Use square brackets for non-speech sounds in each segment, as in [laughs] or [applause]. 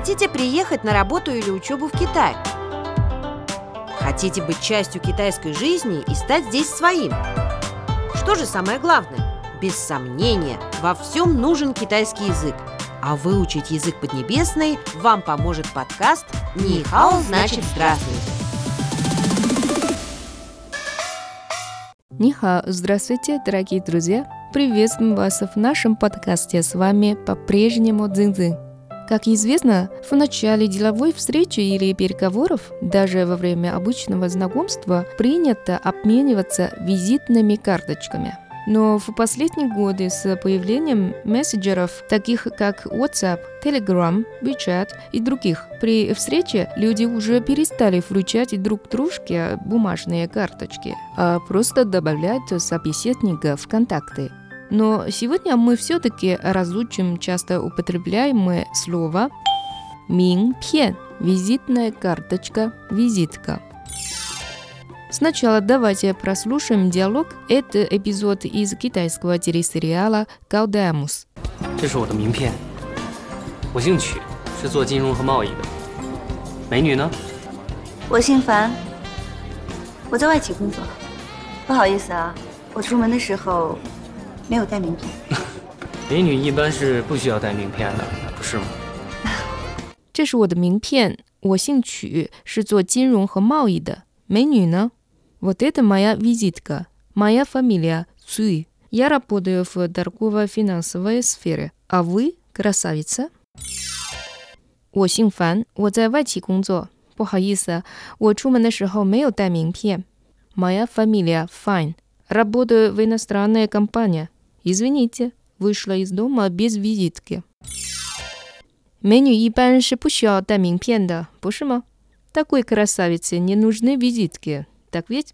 Хотите приехать на работу или учебу в Китай? Хотите быть частью китайской жизни и стать здесь своим? Что же самое главное? Без сомнения, во всем нужен китайский язык. А выучить язык поднебесный вам поможет подкаст «Нихао значит здравствуйте». Нихао, здравствуйте, дорогие друзья! Приветствуем вас в нашем подкасте. С вами по-прежнему Цзиньцзинь. Как известно, в начале деловой встречи или переговоров, даже во время обычного знакомства, принято обмениваться визитными карточками. Но в последние годы с появлением мессенджеров, таких как WhatsApp, Telegram, WeChat и других, при встрече люди уже перестали вручать друг дружке бумажные карточки, а просто добавляют собеседника в контакты. Но сегодня мы все-таки разучим часто употребляемое слово «минпен» – визитная карточка, визитка. Сначала давайте прослушаем диалог. Это эпизод из китайского телесериала «Гаудамус». 这是我的名片，我姓曲，是做金融和贸易的。美女呢？我姓樊，我在外企工作。不好意思啊，我出门的时候 没有带名片。美女一般是不需要带名片的，不是吗？这是我的名片，我姓曲，是做金融和贸易的。美女呢？Вот это моя визитка. Моя фамилия Цуй. Я работаю в торгово-финансовой сфере. А вы красавица? 我姓樊，我在外企工作。不好意思，我出门的时候没有带名片。Моя фамилия Fine. Работаю в иностранной компании. Извините, вышла из дома без визитки. 美女一般是不需要带名片的，不是吗？Такой красавице не нужны визитки, так ведь?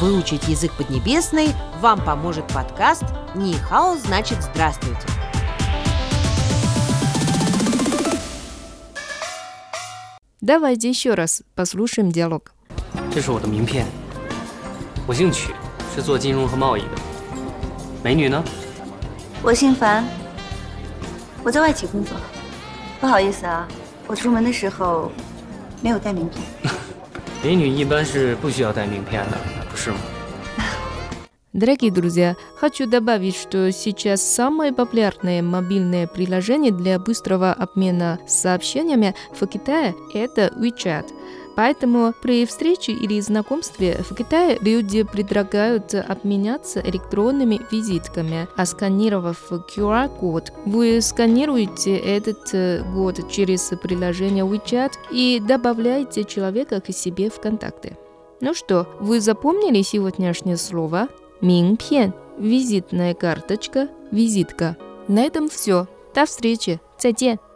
Выучить язык поднебесный вам поможет подкаст «Нихао значит здравствуйте». Давайте еще раз послушаем диалог. 这是我的名片，我姓曲，是做金融和贸易的。 美女呢？我姓樊，我在外企工作。不好意思啊，我出门的时候没有带名片。美女一般是不需要带名片的，不是吗？ Дорогие [laughs] друзья, хочу добавить, что сейчас самое популярное мобильное приложение для быстрого обмена сообщениями в Китае – это WeChat. Поэтому при встрече или знакомстве в Китае люди предлагают обменяться электронными визитками, а сканировав QR-код, вы сканируете этот э, код через приложение WeChat и добавляете человека к себе в контакты. Ну что, вы запомнили сегодняшнее слово? Минпьен. Визитная карточка, визитка. На этом все. До встречи. 再见。